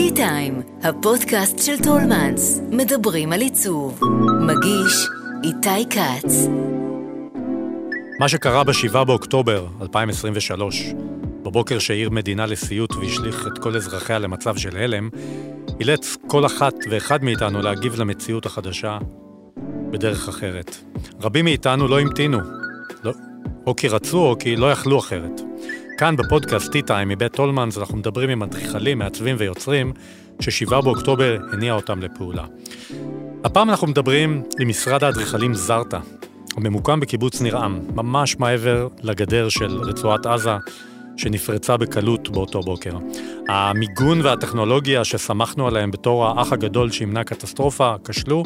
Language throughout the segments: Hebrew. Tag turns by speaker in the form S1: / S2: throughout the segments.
S1: טי טיים, הפודקאסט של טולמנס, מדברים על עיצוב. מגיש איתי כץ.
S2: מה שקרה ב-7 באוקטובר 2023, בבוקר שהעיר מדינה לסיוט והשליך את כל אזרחיה למצב של הלם, אילץ כל אחת ואחד מאיתנו להגיב למציאות החדשה בדרך אחרת. רבים מאיתנו לא המתינו, לא, או כי רצו או כי לא יכלו אחרת. כאן בפודקאסט T-Time מבית טולמנס אנחנו מדברים עם אדריכלים, מעצבים ויוצרים ש-7 באוקטובר הניע אותם לפעולה. הפעם אנחנו מדברים עם משרד האדריכלים זרטה, הממוקם בקיבוץ ניר-עם, ממש מעבר לגדר של רצועת עזה, שנפרצה בקלות באותו בוקר. המיגון והטכנולוגיה שסמכנו עליהם בתור האח הגדול שימנע קטסטרופה כשלו,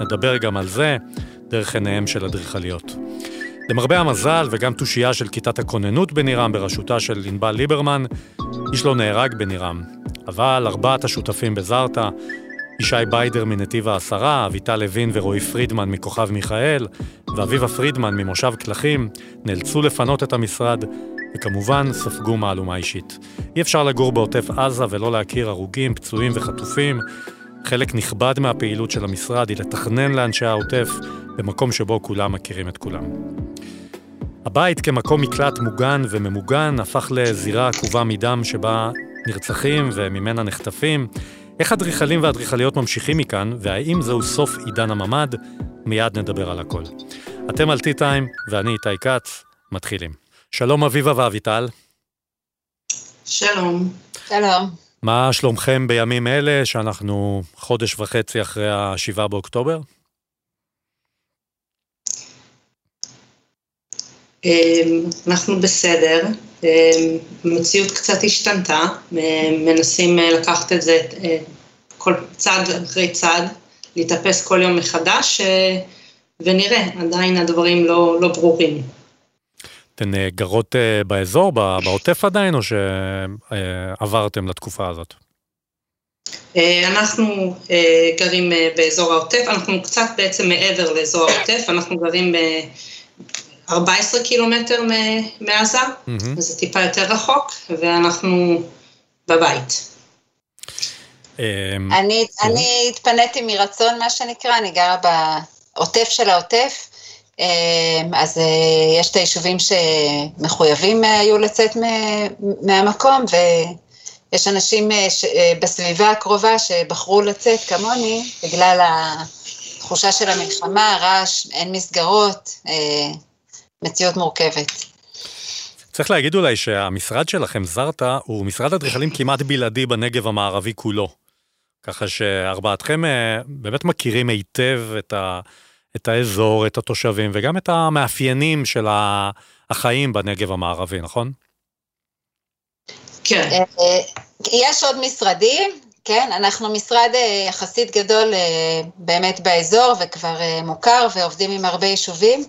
S2: נדבר גם על זה דרך עיניהם של אדריכליות. למרבה המזל וגם תושייה של כיתת הכוננות בנירם בראשותה של ענבל ליברמן, איש לא נהרג בנירם. אבל ארבעת השותפים בזרטה, ישי ביידר מנתיב העשרה, אביטל לוין ורועי פרידמן מכוכב מיכאל, ואביבה פרידמן ממושב קלחים, נאלצו לפנות את המשרד, וכמובן ספגו מהלומה אישית. אי אפשר לגור בעוטף עזה ולא להכיר הרוגים, פצועים וחטופים. חלק נכבד מהפעילות של המשרד היא לתכנן לאנשי העוטף במקום שבו כולם מכירים את כולם. הבית כמקום מקלט מוגן וממוגן הפך לזירה עקובה מדם שבה נרצחים וממנה נחטפים. איך אדריכלים ואדריכליות ממשיכים מכאן, והאם זהו סוף עידן הממ"ד? מיד נדבר על הכל. אתם על T-Time ואני איתי כץ, מתחילים. שלום אביבה ואביטל.
S3: שלום.
S4: שלום.
S2: מה שלומכם בימים אלה, שאנחנו חודש וחצי אחרי ה-7 באוקטובר?
S3: אנחנו בסדר, המציאות אמ, קצת השתנתה, מנסים אה, לקחת את זה אה, כל צעד אחרי צעד, להתאפס כל יום מחדש, אה, ונראה, עדיין הדברים לא, לא ברורים.
S2: אתן גרות באזור, בעוטף עדיין, או שעברתם לתקופה הזאת?
S3: אנחנו גרים באזור העוטף, אנחנו קצת בעצם מעבר לאזור העוטף, אנחנו גרים 14 קילומטר מעזה, mm-hmm. זה טיפה יותר רחוק, ואנחנו בבית.
S4: אמ, אני, כן. אני התפניתי מרצון, מה שנקרא, אני גרה בעוטף של העוטף, אמ, אז אה, יש את היישובים שמחויבים אה, היו לצאת מהמקום, ויש אנשים אה, בסביבה הקרובה שבחרו לצאת כמוני, בגלל התחושה של המלחמה, הרעש, אין מסגרות, מציאות מורכבת.
S2: צריך להגיד אולי שהמשרד שלכם, זרטה, הוא משרד אדריכלים כמעט בלעדי בנגב המערבי כולו. ככה שארבעתכם אה, באמת מכירים היטב את, ה, את האזור, את התושבים, וגם את המאפיינים של החיים בנגב המערבי, נכון?
S3: כן. אה, אה,
S4: יש עוד משרדים, כן, אנחנו משרד יחסית גדול באמת באזור וכבר מוכר ועובדים עם הרבה יישובים.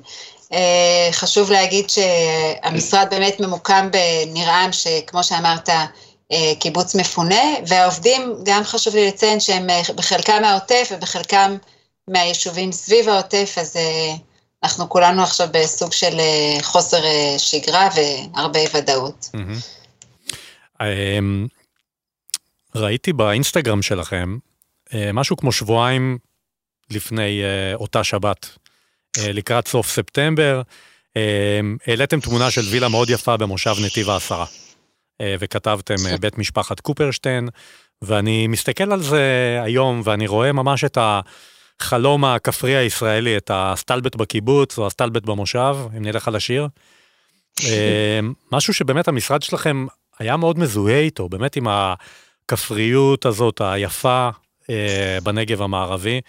S4: אה, חשוב להגיד שהמשרד באמת ממוקם בניר-עם, שכמו שאמרת, אה, קיבוץ מפונה, והעובדים, גם חשוב לי לציין שהם אה, בחלקם מהעוטף ובחלקם מהיישובים סביב העוטף, אז אנחנו כולנו עכשיו בסוג של חוסר שגרה והרבה ודאות.
S2: אמ, ראיתי באינסטגרם שלכם משהו כמו שבועיים לפני אותה שבת, לקראת סוף ספטמבר. אה, העליתם תמונה של וילה מאוד יפה במושב נתיב העשרה, אה, וכתבתם בית משפחת קופרשטיין, ואני מסתכל על זה היום, ואני רואה ממש את החלום הכפרי הישראלי, את הסטלבט בקיבוץ או הסטלבט במושב, אם נלך על השיר. משהו שבאמת המשרד שלכם היה מאוד מזוהה איתו, באמת עם הכפריות הזאת היפה בנגב המערבי.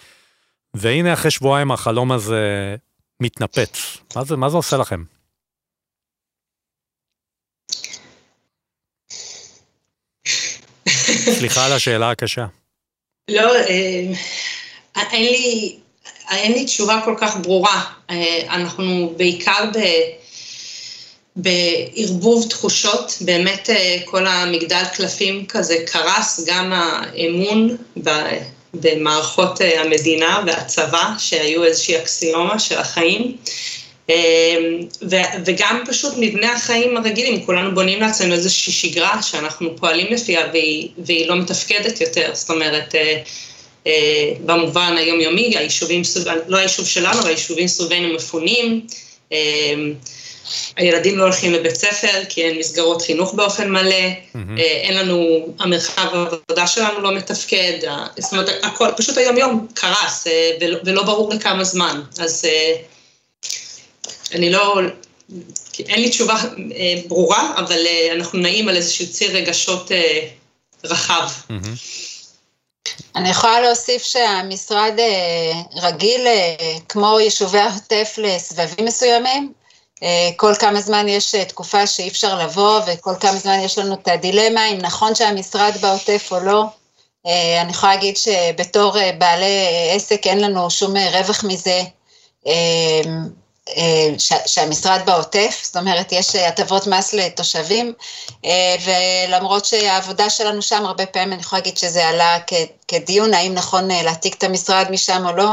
S2: והנה אחרי שבועיים החלום הזה מתנפץ. מה זה, מה זה עושה לכם? סליחה על השאלה הקשה.
S3: לא, אה, אין לי, אין לי תשובה כל כך ברורה. אה, אנחנו בעיקר ב... בערבוב תחושות, באמת אה, כל המגדל קלפים כזה קרס, גם האמון במערכות אה, המדינה והצבא, שהיו איזושהי אקסיומה של החיים, וגם פשוט מבנה החיים הרגילים, כולנו בונים לעצמנו איזושהי שגרה שאנחנו פועלים לפיה והיא, והיא לא מתפקדת יותר, זאת אומרת, במובן היומיומי, היישובים, לא היישוב שלנו, אבל היישובים סביבנו מפונים, הילדים לא הולכים לבית ספר כי אין מסגרות חינוך באופן מלא, mm-hmm. אין לנו, המרחב העבודה שלנו לא מתפקד, זאת אומרת, הכל, פשוט היום-יום קרס ולא, ולא ברור לכמה זמן, אז אני לא, אין לי תשובה ברורה, אבל אנחנו נעים על איזשהו ציר רגשות רחב. Mm-hmm.
S4: אני יכולה להוסיף שהמשרד רגיל, כמו יישובי העוטף, לסבבים מסוימים, אה, כל כמה זמן יש אה, תקופה שאי אפשר לבוא, וכל כמה זמן יש לנו את הדילמה אם נכון שהמשרד בעוטף או לא. אה, אני יכולה להגיד שבתור בעלי עסק אין לנו שום רווח מזה שהמשרד בעוטף, זאת אומרת יש הטבות מס לתושבים, ולמרות שהעבודה שלנו שם הרבה פעמים אני יכולה להגיד שזה עלה כדיון, האם נכון להעתיק את המשרד משם או לא,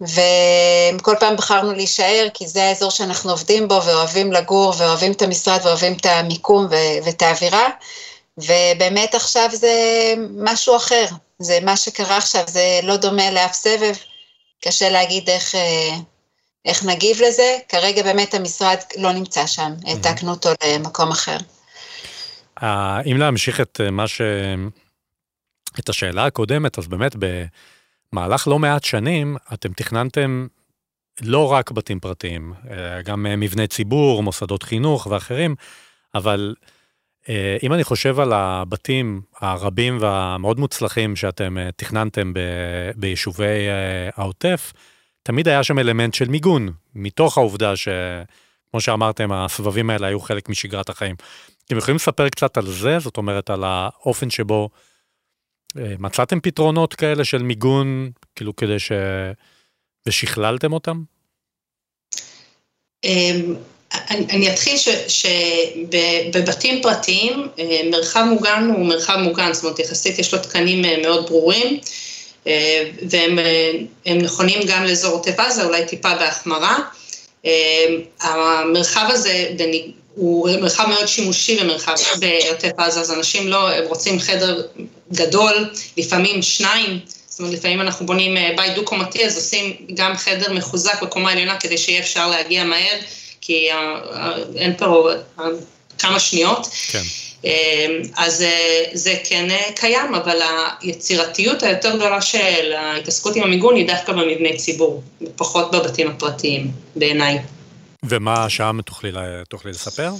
S4: וכל פעם בחרנו להישאר, כי זה האזור שאנחנו עובדים בו, ואוהבים לגור, ואוהבים את המשרד, ואוהבים את המיקום ואת האווירה, ובאמת עכשיו זה משהו אחר, זה מה שקרה עכשיו, זה לא דומה לאף סבב, קשה להגיד איך, איך נגיב לזה, כרגע באמת המשרד לא נמצא שם, העתקנו אותו למקום אחר.
S2: אם להמשיך את מה ש... את השאלה הקודמת, אז באמת ב... במהלך לא מעט שנים אתם תכננתם לא רק בתים פרטיים, אה, גם אה, מבני ציבור, מוסדות חינוך ואחרים, אבל אה, אם אני חושב על הבתים הרבים והמאוד מוצלחים שאתם תכננתם ב, ביישובי העוטף, תמיד היה שם אלמנט של מיגון, מתוך העובדה שכמו שאמרתם, הסבבים האלה היו חלק משגרת החיים. אתם יכולים לספר קצת על זה? זאת אומרת, על האופן שבו מצאתם פתרונות כאלה של מיגון, כאילו כדי ש... ושכללתם אותם?
S3: אמ, אני, אתחיל שבבתים פרטיים אה, מרחב מוגן הוא מרחב מוגן, זאת אומרת יחסית יש לו תקנים אה, מאוד ברורים והם נכונים גם לאזור עוטף עזה, אולי טיפה בהחמרה. המרחב הזה, הוא מרחב מאוד שימושי במרחב בעוטף עזה, אז אנשים לא, הם רוצים חדר גדול, לפעמים שניים, זאת אומרת לפעמים אנחנו בונים אה, בית דו-קומתי, אז עושים גם חדר מחוזק בקומה העליונה כדי שיהיה אפשר להגיע מהר, כי אה, אה, אין פה כמה שניות. כן. אז זה כן קיים, אבל היצירתיות היותר גדולה של ההתעסקות עם המיגון היא דווקא במבני ציבור, פחות בבתים הפרטיים, בעיניי.
S2: ומה שם תוכלי, תוכלי לספר?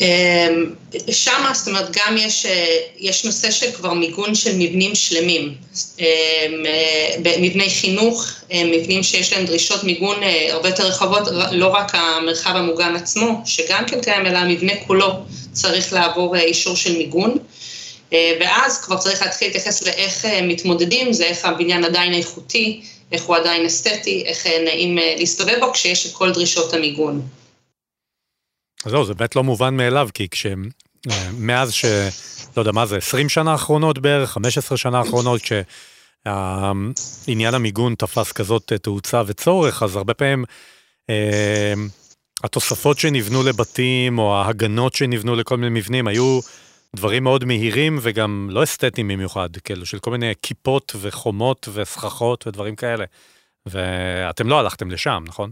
S3: אמ, שם, זאת אומרת, גם יש, אה, יש נושא של כבר מיגון של מבנים שלמים. אמ, אה, מבני חינוך, אה, מבנים שיש להם דרישות מיגון הרבה יותר רחבות, לא רק המרחב המוגן עצמו, שגם כן קיים, אלא המבנה כולו צריך לעבור אישור של מיגון. ואז כבר צריך להתחיל להתייחס לאיך מתמודדים, זה איך הבניין עדיין איכותי, איך הוא עדיין אסתטי, איך נעים להסתובב בו כשיש את כל דרישות המיגון.
S2: אז זהו, זה באמת לא מובן מאליו, כי כשהם, אה, ש... לא יודע מה זה, 20 שנה האחרונות בערך, 15 שנה האחרונות, כשעניין המיגון תפס כזאת אה, תאוצה וצורך, אז הרבה פעמים אה, התוספות שנבנו לבתים, או ההגנות שנבנו לכל מיני מבנים, היו דברים מאוד מהירים וגם לא אסתטיים במיוחד, כאילו של כל מיני כיפות וחומות וסככות ודברים כאלה. ואתם לא הלכתם לשם, נכון?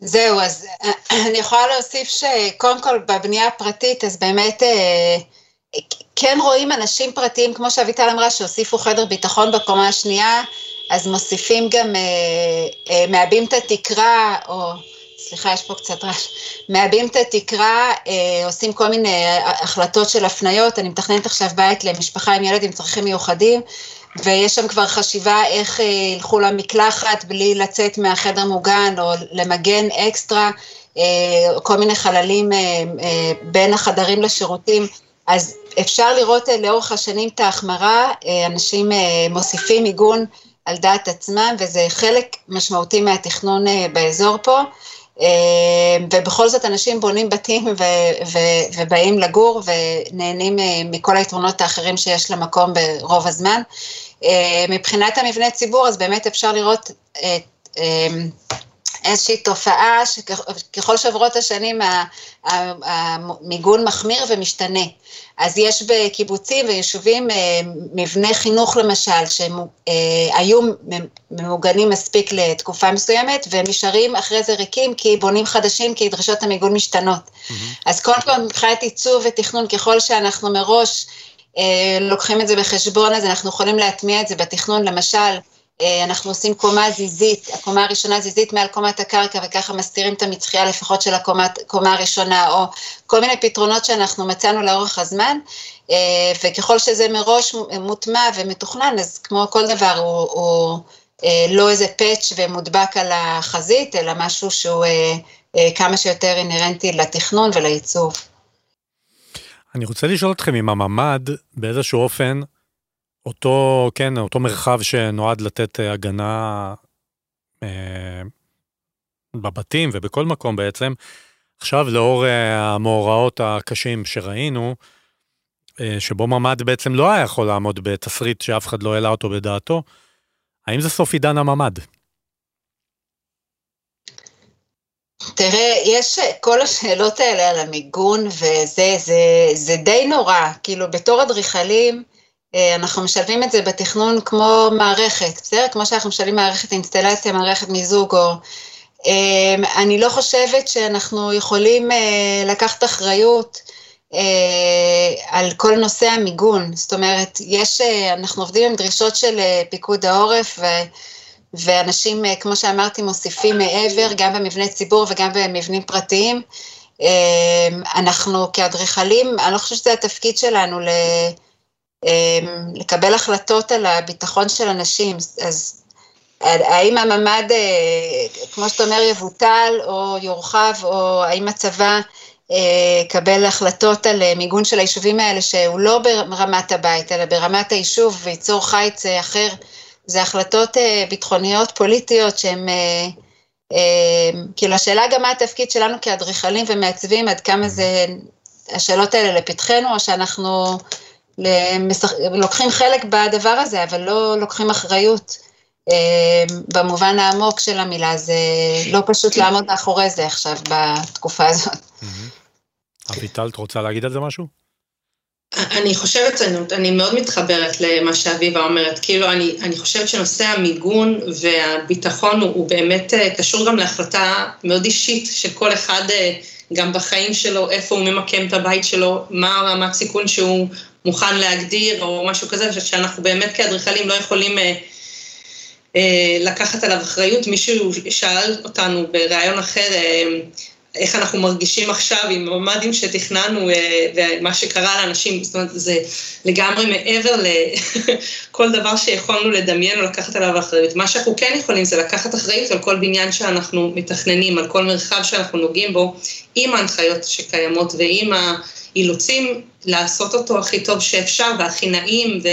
S4: זהו, אז אה, אני יכולה להוסיף שקודם כל בבנייה הפרטית, אז באמת אה, כן רואים אנשים פרטיים, כמו שאביטל אמרה, שהוסיפו חדר ביטחון בקומה השנייה, אז מוסיפים גם, אה, מעבים את התקרה, או סליחה, יש פה קצת רעש, מעבים את התקרה, עושים כל מיני החלטות של הפניות, אני מתכננת עכשיו בית למשפחה עם ילד עם צרכים מיוחדים, ויש שם כבר חשיבה איך אה, ילכו למקלחת בלי לצאת מהחדר מוגן, או למגן אקסטרה, אה, כל מיני חללים אה, בין החדרים לשירותים. אז אפשר לראות לאורך השנים את ההחמרה, אנשים מוסיפים מיגון על דעת עצמם, וזה חלק משמעותי מהתכנון באזור פה. ובכל זאת אנשים בונים בתים ו- ו- ובאים לגור ונהנים מכל היתרונות האחרים שיש למקום ברוב הזמן. אה, מבחינת המבנה ציבור, אז באמת אפשר לראות את, אה, איזושהי תופעה שככל שעוברות השנים המיגון מחמיר ומשתנה. אז יש בקיבוצים ויישובים אה, מבני חינוך למשל, שהיו אה, ממוגנים מספיק לתקופה מסוימת, והם נשארים אחרי זה ריקים כי בונים חדשים, כי דרישות המיגון משתנות. Mm-hmm. אז קודם כל מבחינת עיצוב ותכנון, ככל שאנחנו מראש אה, לוקחים את זה בחשבון, אז אנחנו יכולים להטמיע את זה בתכנון, למשל, אנחנו עושים קומה זיזית, הקומה הראשונה זיזית מעל קומת הקרקע וככה מסתירים את המצחייה לפחות של הקומה הראשונה, או כל מיני פתרונות שאנחנו מצאנו לאורך הזמן, אה, וככל שזה מראש מוטמע ומתוכנן, אז כמו כל דבר הוא, הוא אה, לא איזה פאץ' ומודבק על החזית, אלא משהו שהוא כמה שיותר אינהרנטי לתכנון ולעיצוב.
S2: אני רוצה לשאול אתכם אם הממ"ד באיזשהו אופן אותו, כן, אותו מרחב שנועד לתת אה, הגנה אה, בבתים ובכל מקום בעצם, עכשיו לאור אה, המאורעות הקשים שראינו, אה, שבו ממ"ד בעצם לא היה יכול לעמוד בתסריט שאף אחד לא העלה אותו בדעתו, האם זה סוף עידן הממ"ד?
S4: תראה, יש כל השאלות האלה על המיגון, וזה זה, זה די נורא. כאילו, בתור אדריכלים, אה, אנחנו משלבים את זה בתכנון כמו מערכת, בסדר? כמו שאנחנו משלבים מערכת אינסטלציה, מערכת מיזוג או... אה, אני לא חושבת שאנחנו יכולים אה, לקחת אחריות על כל נושא המיגון. זאת אומרת, יש, אנחנו עובדים עם דרישות של פיקוד העורף, ו... ואנשים, כמו שאמרתי, מוסיפים מעבר, גם במבני ציבור וגם במבנים פרטיים. אנחנו כאדריכלים, אני לא חושבת שזה התפקיד שלנו ל... אמ, לקבל החלטות על הביטחון של אנשים, אז האם הממ"ד, אה, כמו שאתה אומר, יבוטל או יורחב, או האם הצבא אה, יקבל החלטות על אה, מיגון של היישובים האלה, שהוא לא ברמת הבית, אלא ברמת היישוב, וייצור חיץ אחר, זה החלטות ביטחוניות פוליטיות שהן, כאילו השאלה גם מה התפקיד שלנו כאדריכלים ומעצבים, עד כמה זה, השאלות האלה לפתחנו, או שאנחנו למשח... לוקחים חלק בדבר הזה, אבל לא לוקחים אחריות. אה, במובן העמוק של המילה, זה לא פשוט לעמוד מאחורי זה עכשיו, בתקופה הזאת.
S2: אביטל, את רוצה להגיד על זה משהו?
S3: אני חושבת, אני, אני מאוד מתחברת למה שאביבה אומרת, כאילו אני, אני חושבת שנושא המיגון והביטחון הוא, הוא באמת אה, קשור גם להחלטה מאוד אישית של כל אחד אה, גם בחיים שלו, איפה הוא ממקם את הבית שלו, מה הרמת סיכון שהוא מוכן להגדיר או משהו כזה, שאנחנו באמת כאדריכלים לא יכולים אה, אה, לקחת עליו אחריות. מישהו שאל אותנו בריאיון אחר, אה, איך אנחנו מרגישים עכשיו עם הממ"דים שתכננו אה, ומה שקרה לאנשים, זאת אומרת, זה לגמרי מעבר לכל דבר שיכולנו לדמיין או לקחת עליו אחריות. מה שאנחנו כן יכולים זה לקחת אחריות על כל בניין שאנחנו מתכננים, על כל מרחב שאנחנו נוגעים בו, עם ההנחיות שקיימות ועם האילוצים לעשות אותו הכי טוב שאפשר והכי נעים ו,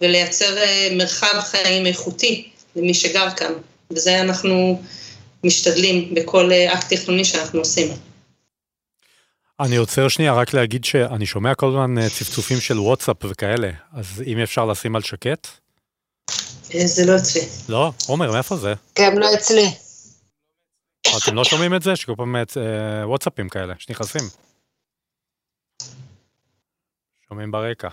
S3: ולייצר אה, מרחב חיים איכותי למי שגר כאן. וזה אנחנו משתדלים בכל אה, אקט תכנוני שאנחנו עושים.
S2: אני עוצר שנייה רק להגיד שאני שומע כל הזמן אה, צפצופים של וואטסאפ וכאלה, אז אם אפשר לשים על שקט?
S3: זה לא אצלי.
S2: לא? עומר, מאיפה זה?
S4: גם לא אצלי.
S2: אתם לא שומעים את זה? שכל פעם וואטסאפים כאלה שנכנסים. שומעים ברקע.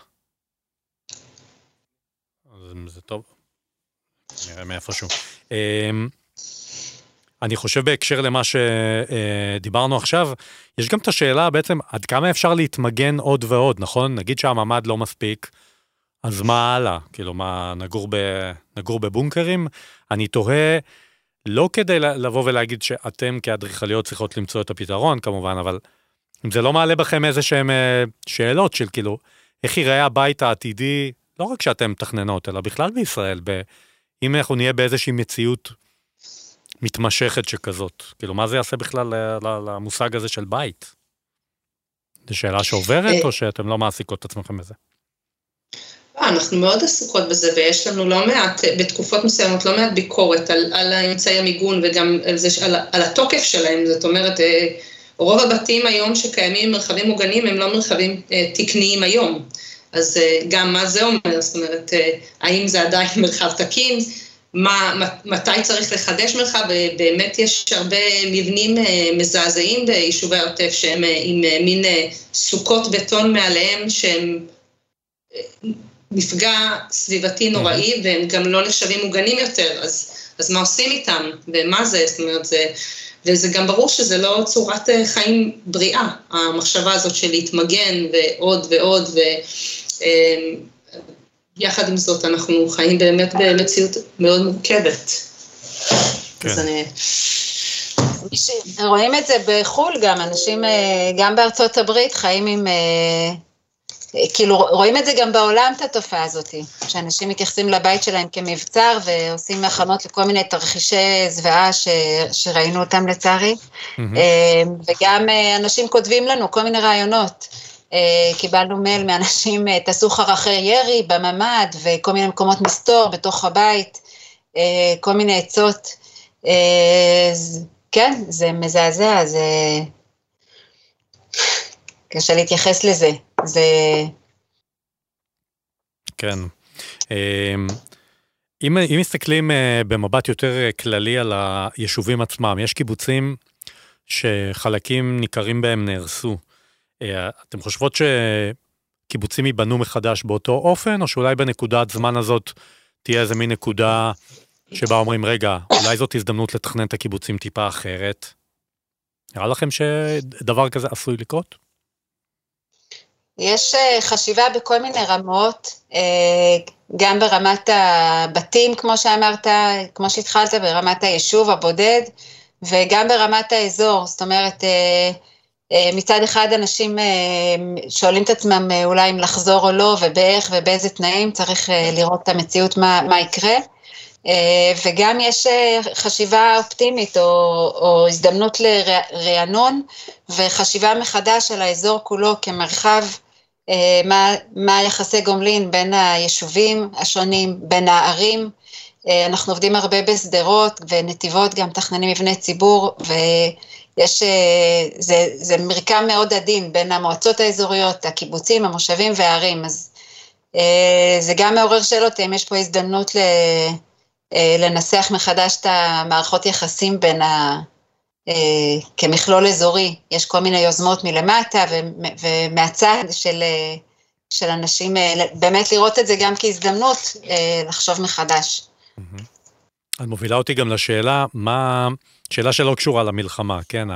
S2: אז זה טוב. נראה מאיפשהו. אמ, אני חושב בהקשר למה שדיברנו עכשיו, יש גם את השאלה בעצם עד כמה אפשר להתמגן עוד ועוד, נכון? נגיד שהממ"ד לא מספיק, אז מה הלאה? כאילו, מה, נגור, ב, נגור בבונקרים? אני תוהה, לא כדי לבוא ולהגיד שאתם כאדריכליות צריכות למצוא את הפתרון, כמובן, אבל אם זה לא מעלה בכם איזה שהן אה, שאלות של כאילו, איך ייראה הבית העתידי, לא רק שאתם מתכננות, אלא בכלל בישראל, ב... אם אנחנו נהיה באיזושהי מציאות מתמשכת שכזאת. כאילו, מה זה יעשה בכלל למושג הזה של בית? זו שאלה שעוברת, אה, או שאתם לא מעסיקות את עצמכם בזה?
S3: אה, אנחנו מאוד עסוקות בזה, ויש לנו לא מעט, בתקופות מסוימות, לא מעט ביקורת על, על האמצעי המיגון וגם על, זה, על, על התוקף שלהם. זאת אומרת, רוב הבתים היום שקיימים מרחבים מוגנים הם לא מרחבים אה, תקניים היום. אז אה, גם מה זה אומר, זאת אומרת, אה, האם זה עדיין מרחב תקין, מה, מתי צריך לחדש מרחב, ובאמת יש הרבה מבנים מזעזעים ביישובי העוטף שהם עם מין סוכות בטון מעליהם שהם מפגע סביבתי נוראי והם גם לא נחשבים מוגנים יותר, אז, אז מה עושים איתם ומה זה, זאת אומרת זה, וזה גם ברור שזה לא צורת חיים בריאה, המחשבה הזאת של להתמגן ועוד ועוד ו... יחד עם זאת, אנחנו חיים באמת במציאות מאוד מורכבת. כן. אז אני...
S4: רואים את זה בחו"ל גם, אנשים אה, גם בארצות הברית חיים עם, אה, כאילו רואים את זה גם בעולם את התופעה הזאת, שאנשים מתייחסים לבית שלהם כמבצר ועושים הכנות לכל מיני תרחישי זוועה ש, שראינו אותם לצערי, mm-hmm. וגם אנשים כותבים לנו כל מיני רעיונות. אה, קיבלנו מייל מאנשים, אה, תעשו חרכי ירי בממ"ד וכל מיני מקומות מסתור בתוך הבית, אה, כל מיני עצות. כן, זה מזעזע, זה... קשה להתייחס לזה. זה...
S2: כן. אם, אם מסתכלים במבט יותר כללי על היישובים עצמם, יש קיבוצים שחלקים ניכרים בהם נהרסו. אה, אתם חושבות שקיבוצים ייבנו מחדש באותו אופן, או שאולי בנקודת זמן הזאת תהיה איזה מין נקודה שבה אומרים, רגע, אולי זאת הזדמנות לתכנן את הקיבוצים טיפה אחרת? נראה לכם שדבר כזה עשוי לקרות?
S4: יש אה, חשיבה בכל מיני רמות, אה, גם ברמת הבתים, כמו שאמרת, כמו שהתחלת, ברמת היישוב הבודד, וגם ברמת האזור, זאת אומרת, אה, מצד אחד אנשים שואלים את עצמם אולי אם לחזור או לא ובאיך ובאיזה תנאים, צריך לראות את המציאות מה, מה יקרה. וגם יש חשיבה אופטימית או, או הזדמנות לרענון וחשיבה מחדש על האזור כולו כמרחב, מה, מה יחסי גומלין בין היישובים השונים, בין הערים. אנחנו עובדים הרבה בשדרות ונתיבות, גם מתכננים מבני ציבור, ו... יש, אה, זה, זה מרקם מאוד עדין בין המועצות האזוריות, הקיבוצים, המושבים והערים, אז אה, זה גם מעורר שאלות אם יש פה הזדמנות אה, לנסח מחדש את המערכות יחסים בין ה... כמכלול אזורי, יש כל מיני יוזמות מלמטה ומהצד של, של אנשים, באמת לראות את זה גם כהזדמנות לחשוב מחדש.
S2: את מובילה אותי גם לשאלה, מה... שאלה שלא קשורה למלחמה, כן?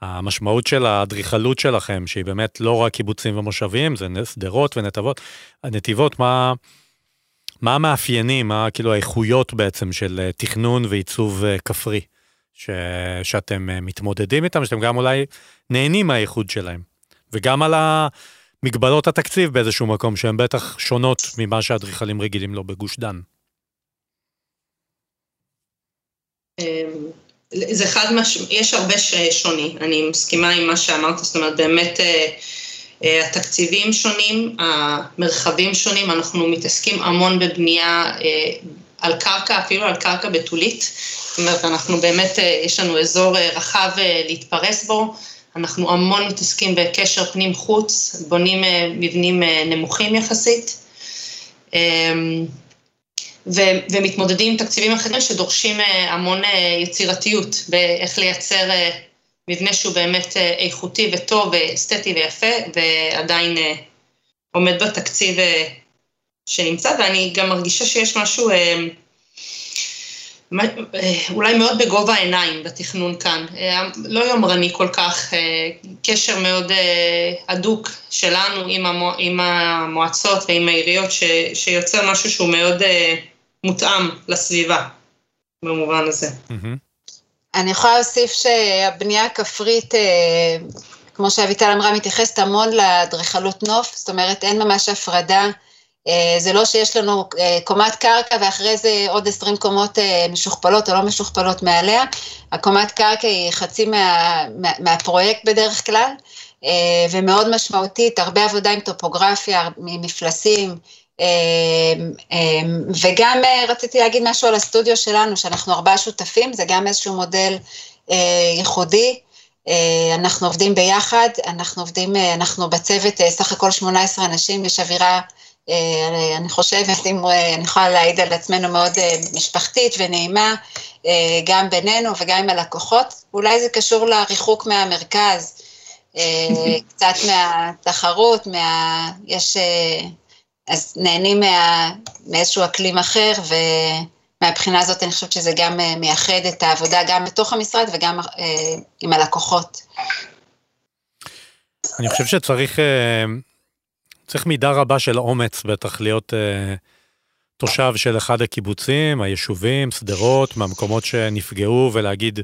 S2: המשמעות של האדריכלות שלכם, שהיא באמת לא רק קיבוצים ומושבים, זה שדרות ונתיבות. הנתיבות, מה, מה המאפיינים, מה כאילו האיכויות בעצם של אה, תכנון ועיצוב אה, כפרי, ש, שאתם אה, מתמודדים איתם, שאתם גם אולי נהנים מהאיחוד שלהם, וגם על המגבלות התקציב באיזשהו מקום, שהן בטח שונות ממה שהאדריכלים רגילים לו בגוש דן.
S3: אמ, זה חד מש... יש הרבה שוני, אני מסכימה עם מה שאמרת, זאת אומרת באמת אה, אה, התקציבים שונים, המרחבים שונים, אנחנו מתעסקים המון בבנייה על קרקע, אפילו על קרקע בתולית, אומרת אנחנו באמת, יש לנו אזור רחב להתפרס בו, אנחנו המון מתעסקים בקשר פנים-חוץ, בונים מבנים נמוכים יחסית. ו- ומתמודדים עם תקציבים אחרים שדורשים אה, המון אה, יצירתיות באיך לייצר אה, מבנה שהוא באמת איכותי וטוב ואסתטי ויפה, ועדיין עומד בתקציב שנמצא, ואני גם מרגישה שיש משהו אולי מאוד בגובה העיניים בתכנון כאן, לא יומרני כל כך, קשר מאוד הדוק שלנו עם, המועצות ועם העיריות, שיוצר משהו שהוא מאוד מותאם לסביבה, במובן הזה.
S4: אני יכולה להוסיף שהבנייה הכפרית, אה, כמו שאביטל אמרה, מתייחסת המון לאדריכלות נוף, זאת אומרת אין ממש הפרדה. אה, זה לא שיש לנו אה, קומת קרקע ואחרי זה עוד 20 קומות משוכפלות או לא משוכפלות מעליה. הקומת קרקע היא חצי מה, מה, מהפרויקט בדרך כלל, ומאוד משמעותית, הרבה עבודה עם טופוגרפיה, מפלסים, אמ, וגם אה, רציתי להגיד משהו על הסטודיו שלנו, שאנחנו ארבעה שותפים, זה גם איזשהו מודל אה, ייחודי. אה, אנחנו עובדים ביחד, אנחנו עובדים, אנחנו בצוות סך הכל 18 אנשים, יש אווירה אני חושבת, אם אני יכולה להעיד על עצמנו מאוד משפחתית ונעימה, גם בינינו וגם עם הלקוחות. אולי זה קשור לריחוק מהמרכז, קצת מהתחרות, מה... יש... אז נהנים מה... מאיזשהו אקלים אחר, ומהבחינה הזאת אני חושבת שזה גם מייחד את העבודה גם בתוך המשרד וגם עם הלקוחות.
S2: אני חושב שצריך צריך מידה רבה של אומץ בטח להיות uh, תושב של אחד הקיבוצים, היישובים, שדרות, מהמקומות שנפגעו, ולהגיד,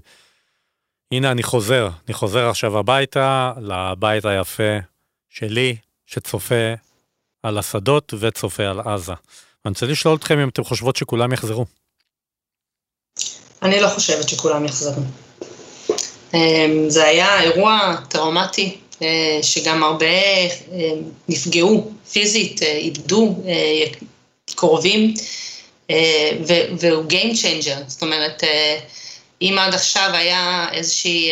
S2: הנה אני חוזר, אני חוזר עכשיו הביתה, לבית היפה שלי, שצופה על השדות וצופה על עזה. אני רוצה לשאול אתכם אם אתם חושבות שכולם יחזרו.
S3: אני לא חושבת שכולם יחזרו. אמ, זה היה אירוע טראומטי אה, שגם הרבה אה, נפגעו פיזית, אה, איבדו קרובים, והוא Game Changer, זאת אומרת, אם עד עכשיו היה איזושהי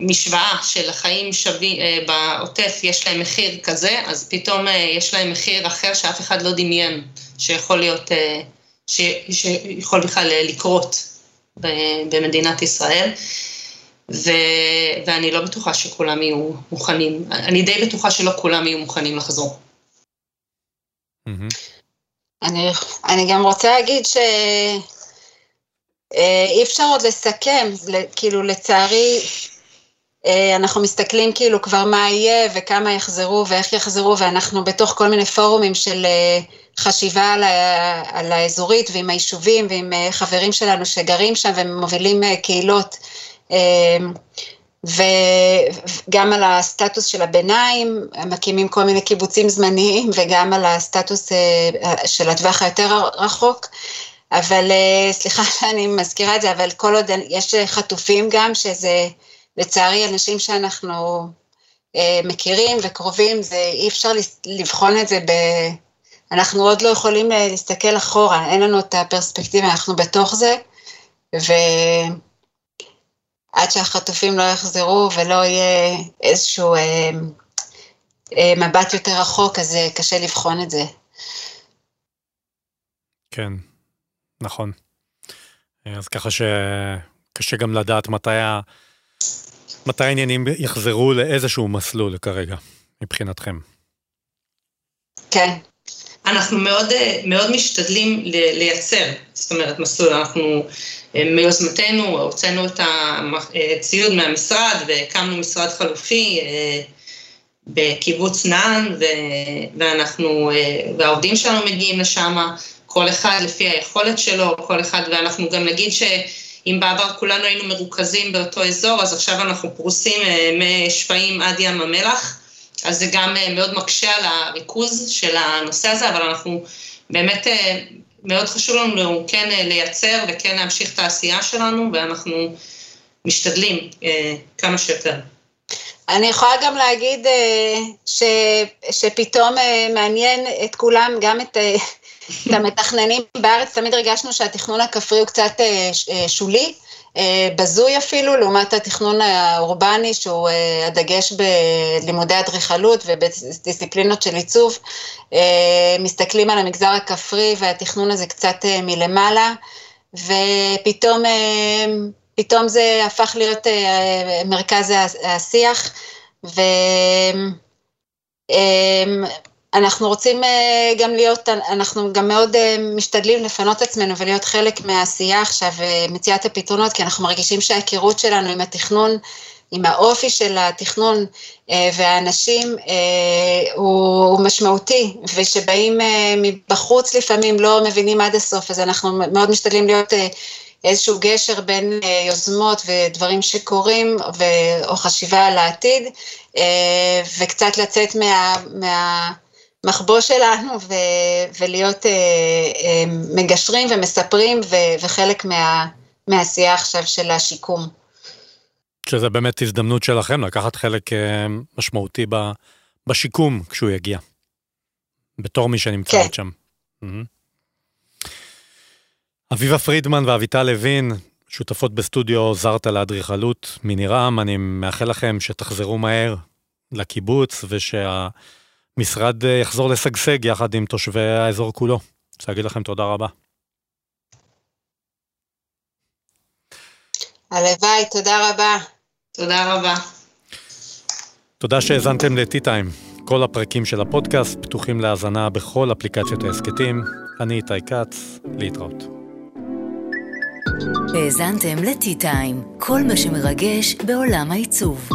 S3: משוואה של החיים שווים, בעוטף יש להם מחיר כזה, אז פתאום יש להם מחיר אחר שאף אחד לא דמיין, שיכול להיות, שיכול בכלל לקרות במדינת ישראל. ו... ואני לא בטוחה שכולם יהיו מוכנים, אני די בטוחה שלא כולם יהיו מוכנים לחזור.
S4: אני, אני גם רוצה להגיד שאי אה, אפשר עוד לסכם, כאילו לצערי אה, אנחנו מסתכלים כאילו כבר מה יהיה וכמה יחזרו ואיך יחזרו ואנחנו בתוך כל מיני פורומים של אה, חשיבה על, ה, על האזורית ועם היישובים ועם חברים שלנו שגרים שם ומובילים קהילות וגם על הסטטוס של הביניים, מקימים כל מיני קיבוצים זמניים, וגם על הסטטוס אה, של הטווח היותר רחוק. אבל אה, סליחה שאני מזכירה את זה, אבל כל עוד יש חטופים גם, שזה לצערי אנשים שאנחנו אה, מכירים וקרובים, זה אי אפשר לבחון את זה ב... אנחנו עוד לא יכולים להסתכל אחורה, אין לנו את הפרספקטיבה, אנחנו בתוך זה, ו... עד שהחטופים לא יחזרו ולא יהיה איזשהו אה, אה, מבט יותר רחוק, אז אה, קשה לבחון את זה.
S2: כן, נכון. אז ככה שקשה גם לדעת מתי, ה... מתי העניינים יחזרו לאיזשהו מסלול כרגע, מבחינתכם.
S3: כן. אנחנו מאוד, מאוד משתדלים לייצר, זאת אומרת, מסלול, אנחנו מיוזמתנו הוצאנו את הציוד מהמשרד והקמנו משרד חלופי אה, בקיבוץ נען ואנחנו, אה, והעובדים שלנו מגיעים לשם, כל אחד לפי היכולת שלו, כל אחד, ואנחנו גם נגיד שאם בעבר כולנו היינו מרוכזים באותו אזור, אז עכשיו אנחנו פרוסים אה, משפעים עד ים המלח, אז זה גם מאוד מקשה על הריכוז של הנושא הזה, אבל אנחנו באמת מאוד חשוב לנו כן אה, לייצר וכן להמשיך את העשייה שלנו, ואנחנו משתדלים אה, כמה שיותר.
S4: אני יכולה גם להגיד אה, ש, שפתאום אה, מעניין את כולם, גם את, אה, את המתכננים בארץ, תמיד הרגשנו שהתכנון הכפרי הוא קצת אה, אה שולי. אה, בזוי אפילו, לעומת התכנון האורבני, שהוא אה, הדגש בלימודי אדריכלות ובדיסציפלינות של עיצוב. אה, מסתכלים על המגזר הכפרי והתכנון הזה קצת מלמעלה, ופתאום פתאום זה הפך להיות מרכז השיח, ו... אנחנו רוצים אה, גם להיות, אנחנו גם מאוד אה, משתדלים לפנות עצמנו ולהיות חלק מהעשייה עכשיו, אה, מציאת הפתרונות, כי אנחנו מרגישים שההיכרות שלנו עם התכנון, עם האופי של התכנון והאנשים הוא משמעותי, ושבאים מבחוץ לפעמים לא מבינים עד הסוף, אז אנחנו מאוד משתדלים להיות איזשהו גשר בין יוזמות ודברים שקורים, או חשיבה על העתיד, וקצת לצאת מה... מה המחבוא שלנו ו- ולהיות אה, אה, מגשרים ומספרים ו- וחלק מה- מהעשייה עכשיו של השיקום.
S2: שזה באמת הזדמנות שלכם לקחת חלק אה, משמעותי ב- בשיקום כשהוא יגיע, בתור מי שנמצא כן. שם. Mm-hmm. אביבה פרידמן ואביטל לוין, שותפות בסטודיו זרטה לאדריכלות מנירם, אני מאחל לכם שתחזרו מהר לקיבוץ ושה... שהמשרד יחזור לשגשג יחד עם תושבי האזור כולו. רוצה להגיד לכם תודה רבה.
S4: הלוואי, תודה רבה.
S3: תודה רבה.
S2: תודה שהאזנתם ל-T-Time. כל הפרקים של הפודקאסט פתוחים להאזנה בכל אפליקציות ההסכתים. אני איתי כץ, להתראות.
S1: האזנתם ל-T-Time, כל מה שמרגש בעולם העיצוב.